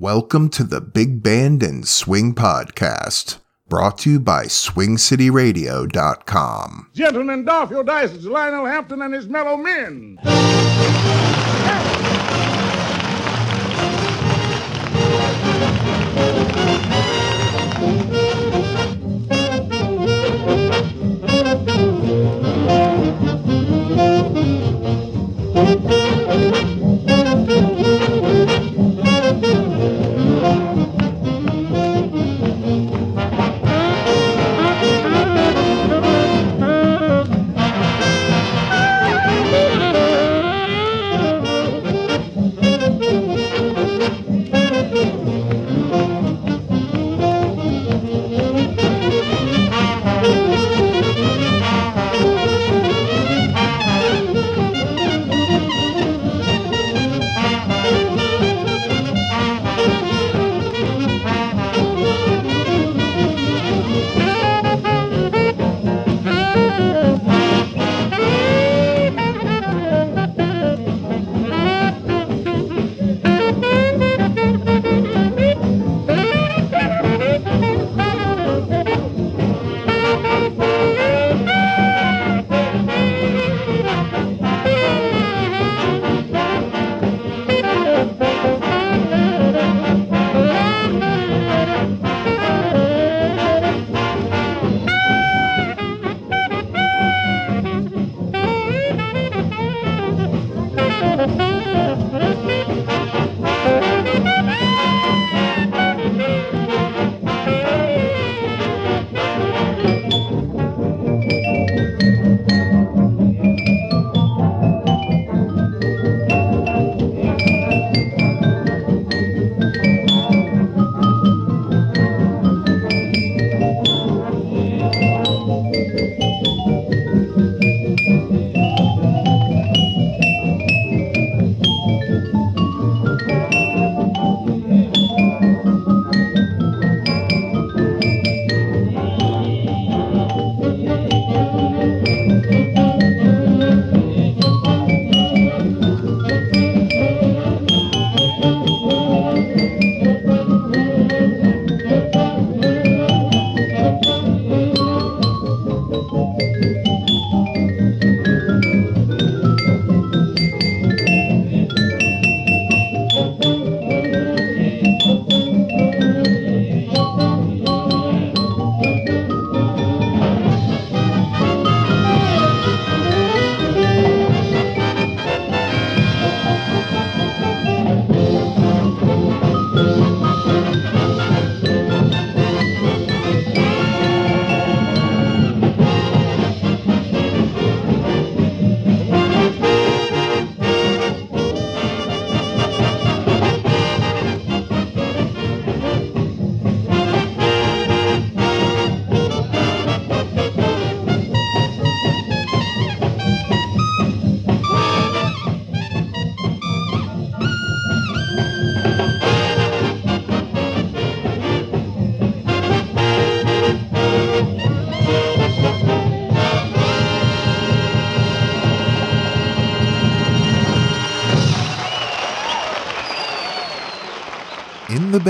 Welcome to the Big Band and Swing Podcast, brought to you by SwingCityRadio.com. Gentlemen, doff your dice. It's Lionel Hampton and his mellow men.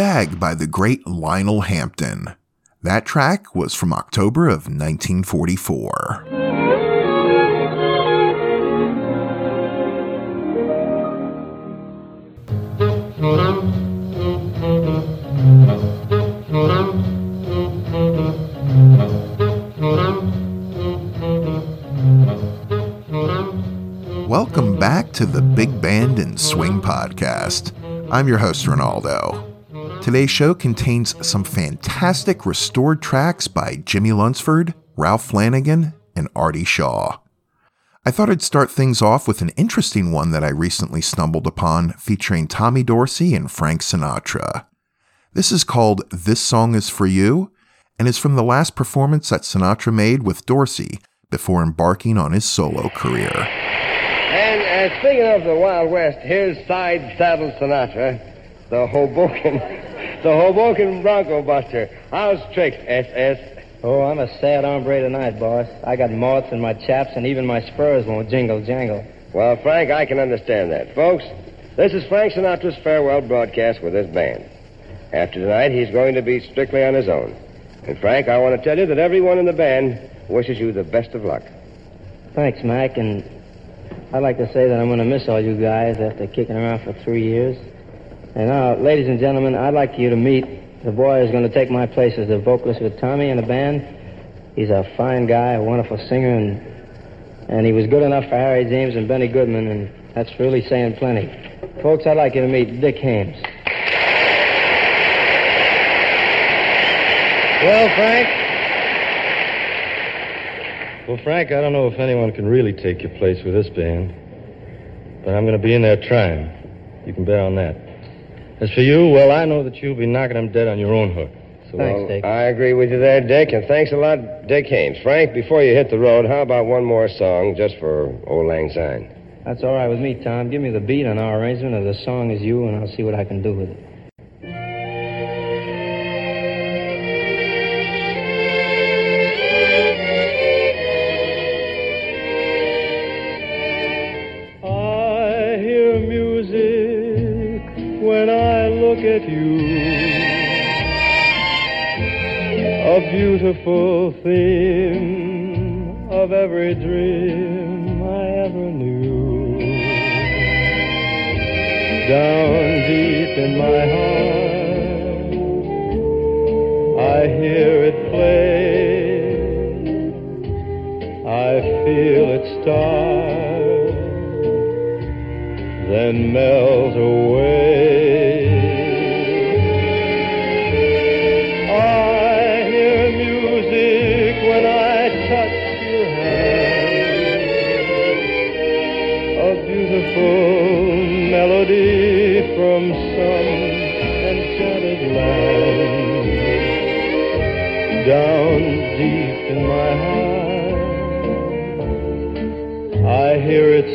Bag by the great Lionel Hampton. That track was from October of 1944. Welcome back to the Big Band and Swing Podcast. I'm your host, Ronaldo. Today's show contains some fantastic restored tracks by Jimmie Lunceford, Ralph Flanagan, and Artie Shaw. I thought I'd start things off with an interesting one that I recently stumbled upon featuring Tommy Dorsey and Frank Sinatra. This is called This Song Is For You and is from the last performance that Sinatra made with Dorsey before embarking on his solo career. And uh, speaking of the Wild West, here's Side Saddle Sinatra, the Hoboken, the Hoboken Bronco Buster. How's tricks, SS? Oh, I'm a sad hombre tonight, boss. I got moths in my chaps, and even my spurs won't jingle jangle. Well, Frank, I can understand that. Folks, this is Frank Sinatra's farewell broadcast with this band. After tonight, he's going to be strictly on his own. And, Frank, I want to tell you that everyone in the band wishes you the best of luck. Thanks, Mac, and I'd like to say that I'm going to miss all you guys after kicking around for three years. And now, ladies and gentlemen, I'd like you to meet the boy who's going to take my place as the vocalist with Tommy in the band. He's a fine guy, a wonderful singer, and and he was good enough for Harry James and Benny Goodman, and that's really saying plenty. Folks, I'd like you to meet Dick Haymes. Well, Frank. Well, Frank, I don't know if anyone can really take your place with this band, but I'm going to be in there trying. You can bet on that. As for you, well, I know that you'll be knocking them dead on your own hook. So Thanks, Well, Dick. I agree with you there, Dick, and thanks a lot, Dick Haymes. Frank, before you hit the road, how about one more song just for Auld Lang Syne? That's all right with me, Tom. Give me the beat on our arrangement of the song is you, and I'll see what I can do with it. Beautiful theme of every dream I ever knew. Down deep in my heart, I hear it play. I feel it start, then melt away.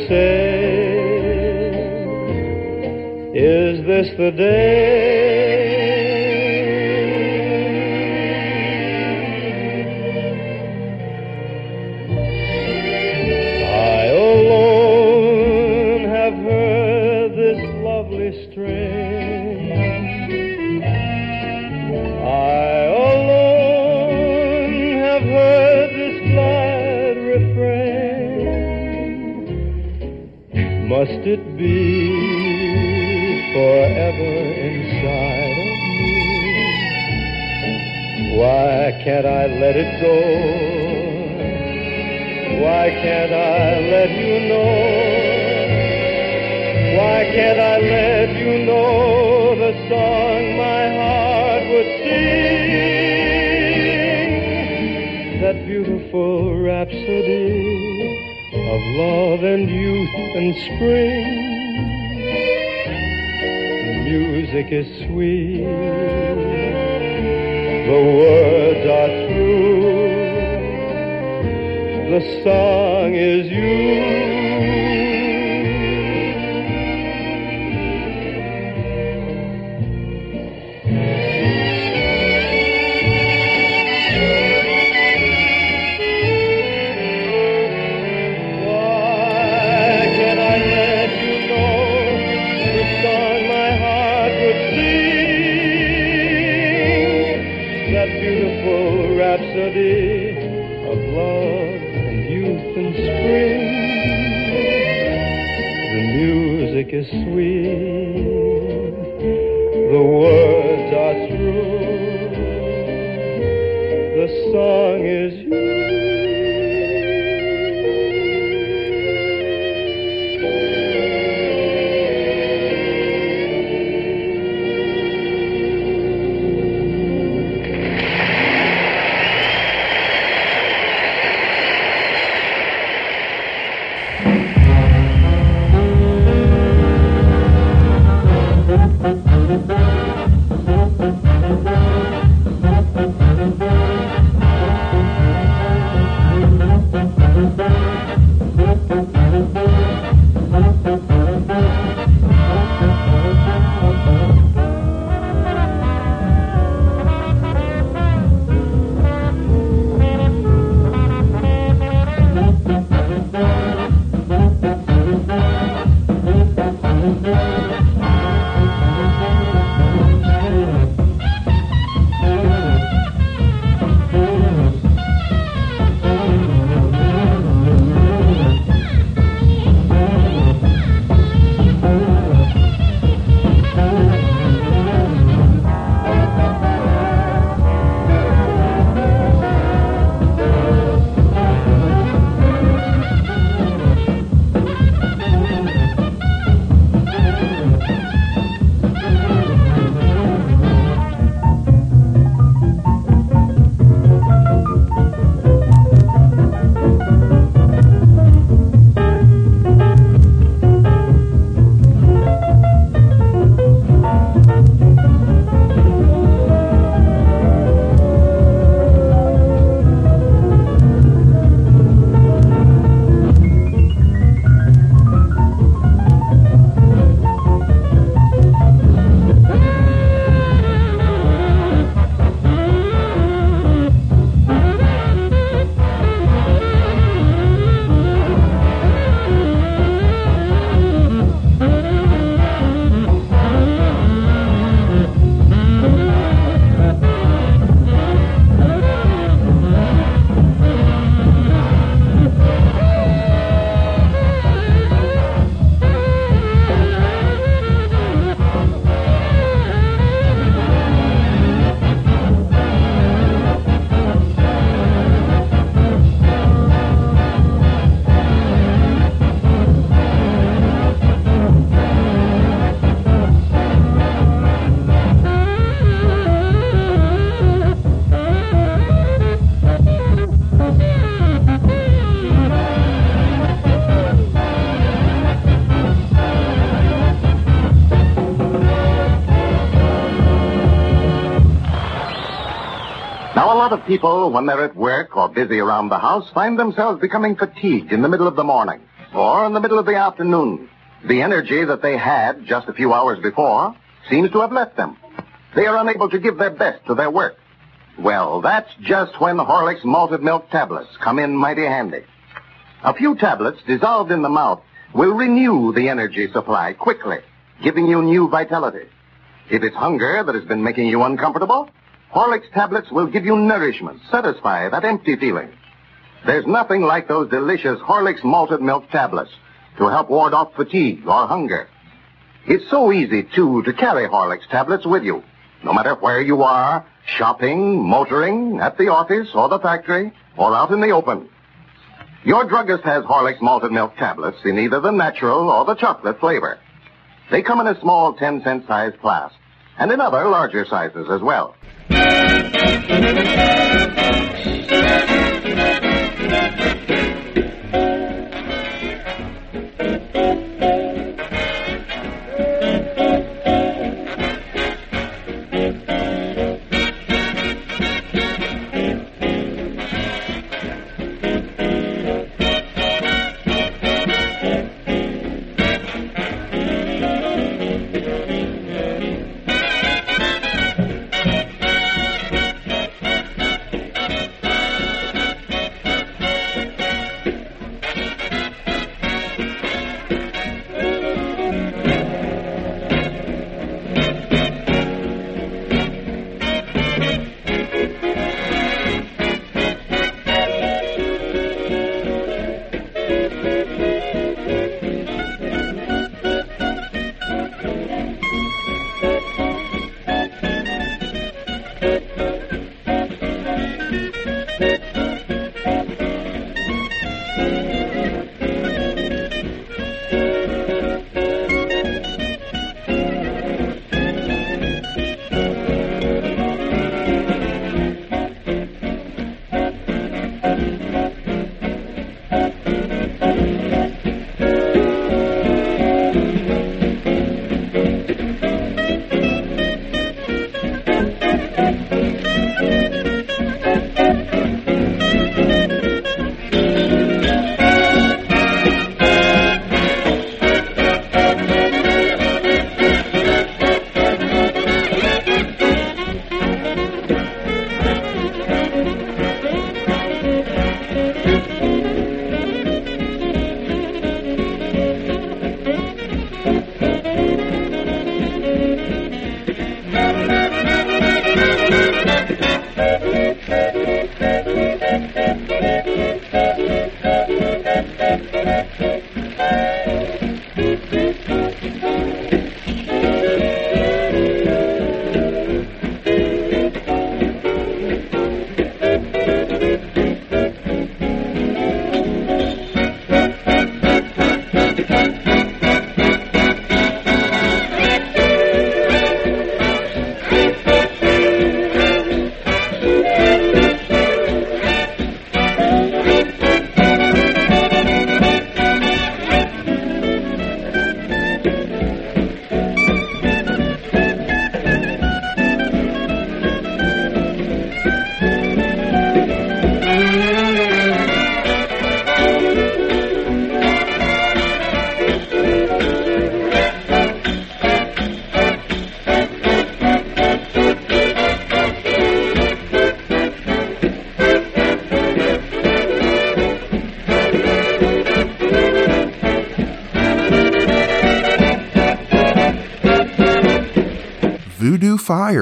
Say, Is this the day? People, when they're at work or busy around the house, find themselves becoming fatigued in the middle of the morning or in the middle of the afternoon. The energy that they had just a few hours before seems to have left them. They are unable to give their best to their work. Well, that's just when Horlick's malted milk tablets come in mighty handy. A few tablets dissolved in the mouth will renew the energy supply quickly, giving you new vitality. If it's hunger that has been making you uncomfortable, Horlick's tablets will give you nourishment, satisfy that empty feeling. There's nothing like those delicious Horlick's malted milk tablets to help ward off fatigue or hunger. It's so easy, too, to carry Horlick's tablets with you, no matter where you are, shopping, motoring, at the office or the factory, or out in the open. Your druggist has Horlick's malted milk tablets in either the natural or the chocolate flavor. They come in a small 10 cent size flask, and in other larger sizes as well.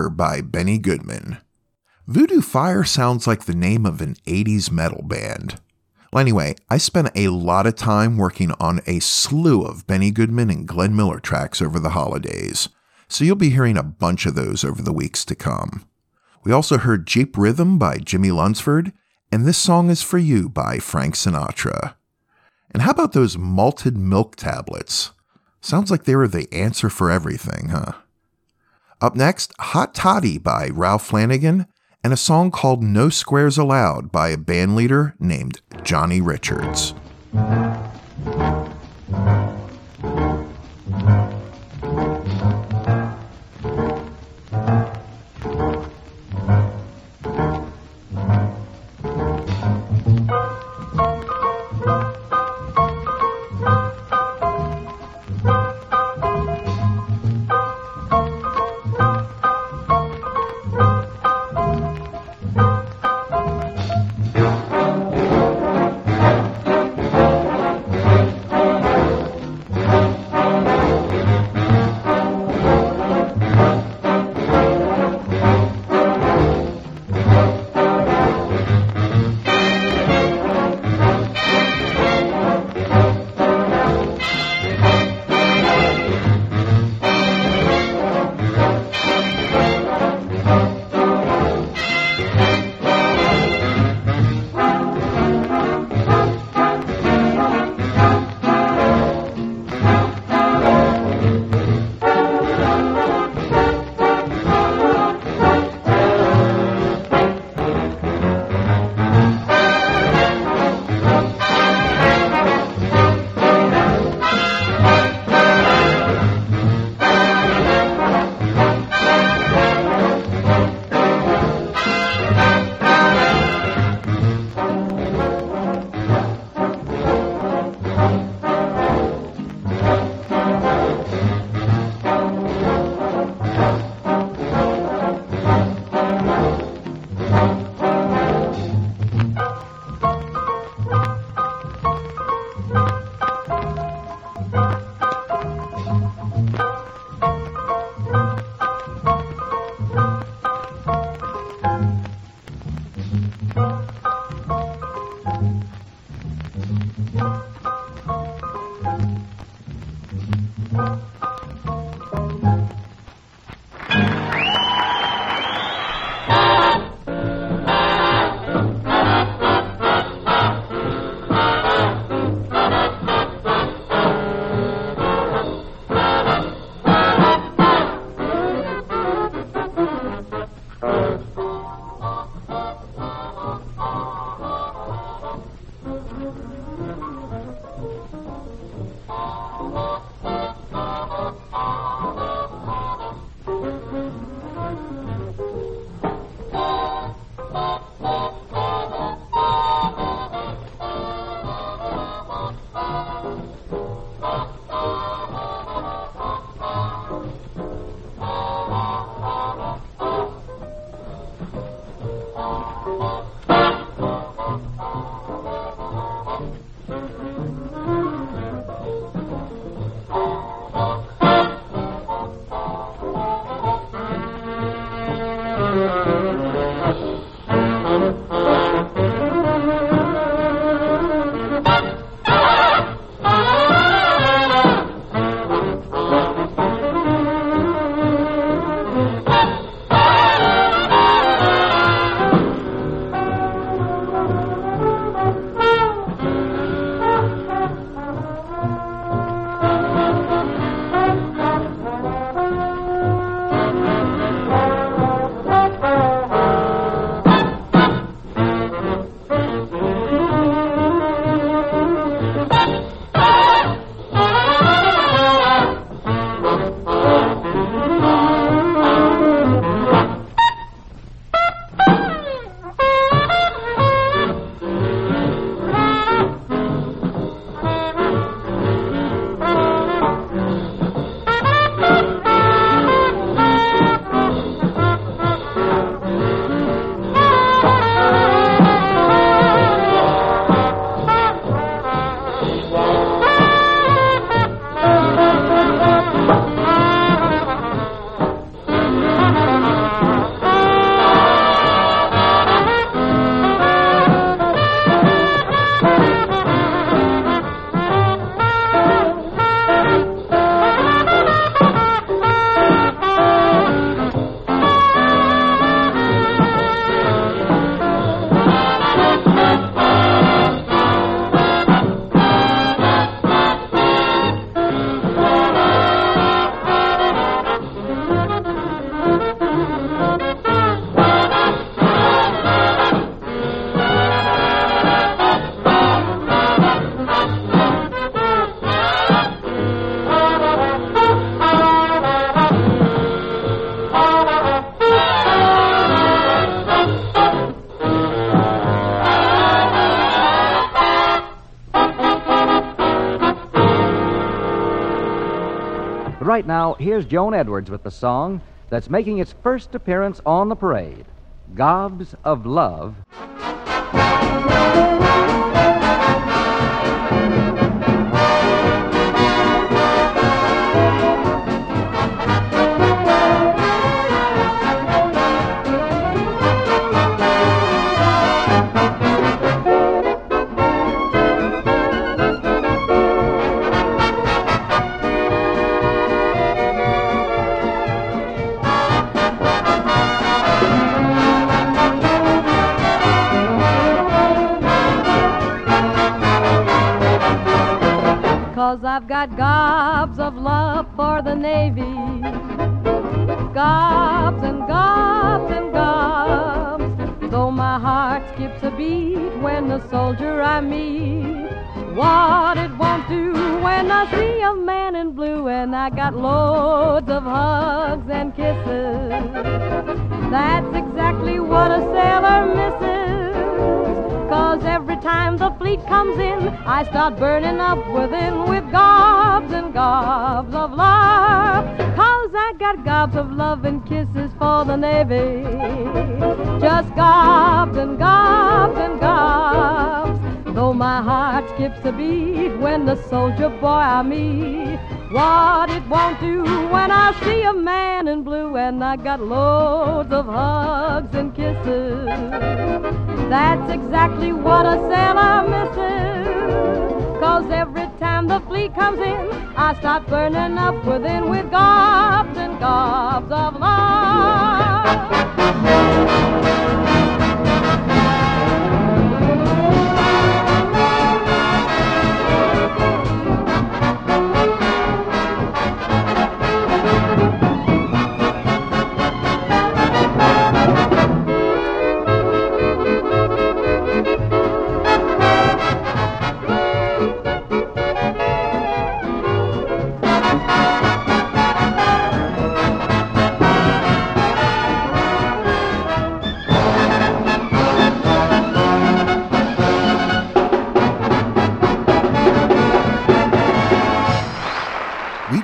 Fire by Benny Goodman. Voodoo Fire sounds like the name of an 80s metal band. Well, anyway, I spent a lot of time working on a slew of Benny Goodman and Glenn Miller tracks over the holidays, so you'll be hearing a bunch of those over the weeks to come. We also heard Jeep Rhythm by Jimmie Lunceford, and This Song Is For You by Frank Sinatra. And how about those malted milk tablets? Sounds like they were the answer for everything, huh? Up next, Hot Toddy by Ralph Flanagan and a song called No Squares Allowed by a band leader named Johnny Richards. Thank you. Right now, here's Joan Edwards with the song that's making its first appearance on the parade Gobs of Love. I've got gobs of love for the Navy. Gobs and gobs and gobs. Though my heart skips a beat when the soldier I meet. What it won't do when I see a man in blue and I got loads of hugs and kisses. That's exactly what a sailor misses. Cause every time the fleet comes in, I start burning up within with gobs and gobs of love. Cause I got gobs of love and kisses for the Navy. Just gobs and gobs and gobs. Though my heart skips a beat when the soldier boy I meet. What it won't do when I see a man in blue and I got loads of hugs and kisses. That's exactly what a sailor misses. Cause every time the fleet comes in, I start burning up within with gobs and gobs of love.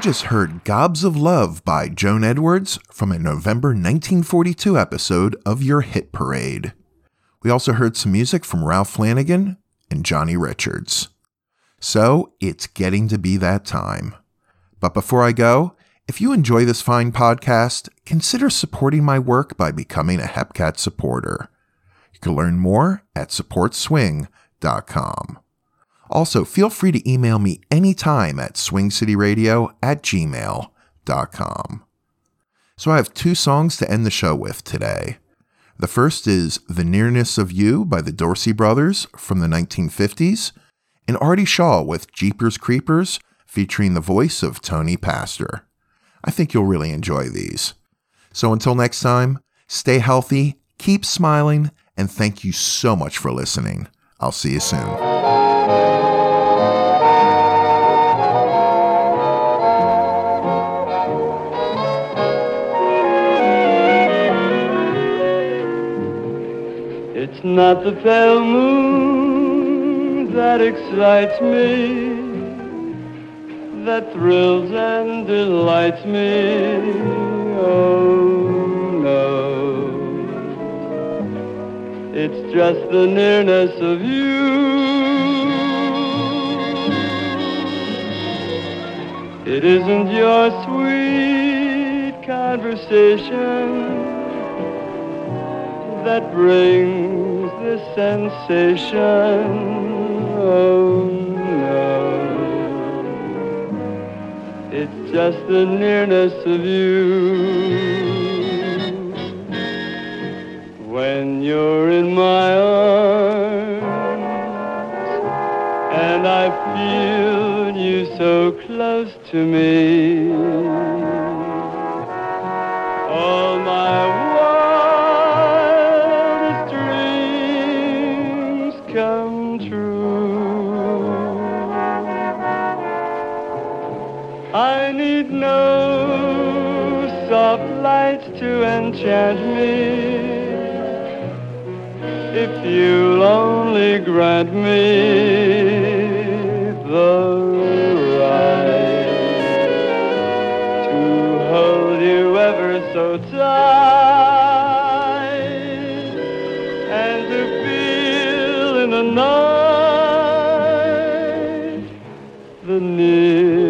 Just heard Gobs of Love by Joan Edwards from a November 1942 episode of Your Hit Parade. We also heard some music from Ralph Flanagan and Johnny Richards. So it's getting to be that time. But before I go, if you enjoy this fine podcast, consider supporting my work by becoming a Hepcat supporter. You can learn more at supportswing.com. Also, feel free to email me anytime at swingcityradio at gmail.com. So I have two songs to end the show with today. The first is The Nearness of You by the Dorsey Brothers from the 1950s, and Artie Shaw with Jeepers Creepers featuring the voice of Tony Pastor. I think you'll really enjoy these. So until next time, stay healthy, keep smiling, and thank you so much for listening. I'll see you soon. It's not the pale moon that excites me, that thrills and delights me. Oh, no. It's just the nearness of you. It isn't your sweet conversation that brings the sensation. Oh no, it's just the nearness of you. When you're in my arms and I feel you so close to me. Enchant me. If you'll only grant me the right to hold you ever so tight and to feel in the night the nearness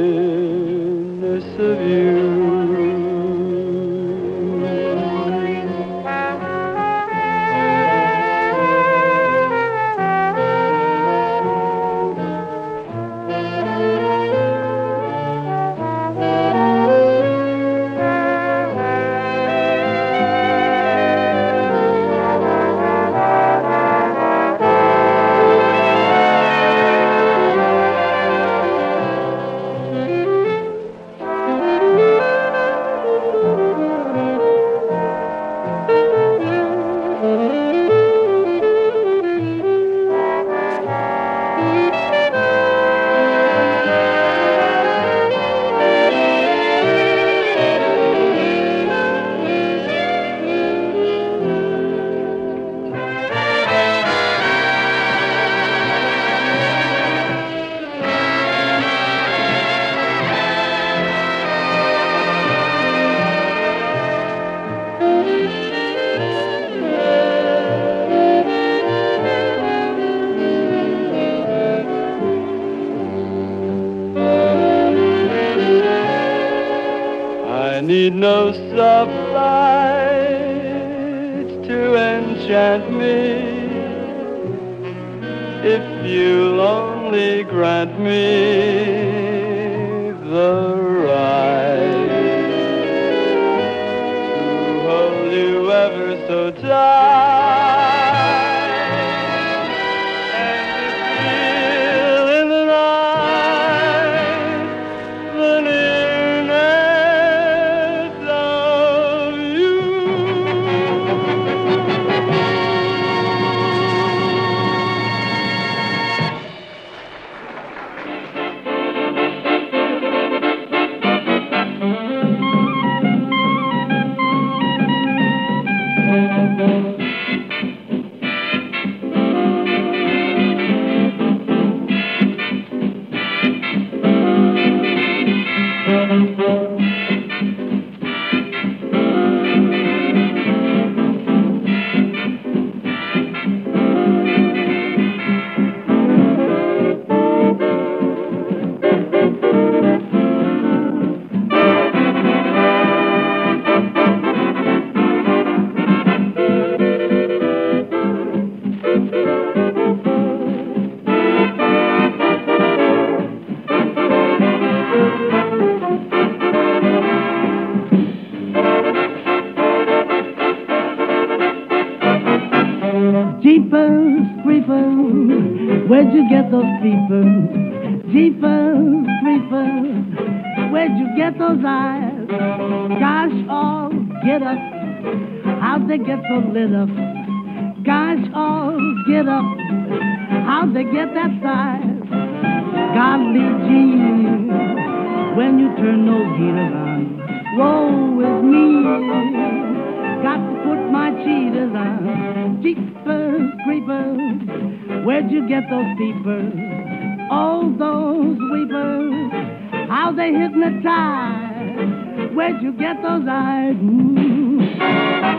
so lit up? Gosh, all get up, how'd they get that size? Golly gee, when you turn those heaters on, woe is me. Got to put my cheaters on. Jeepers, creepers, where'd you get those peepers? All those weepers, how they hypnotize. Where'd you get those eyes? Mm.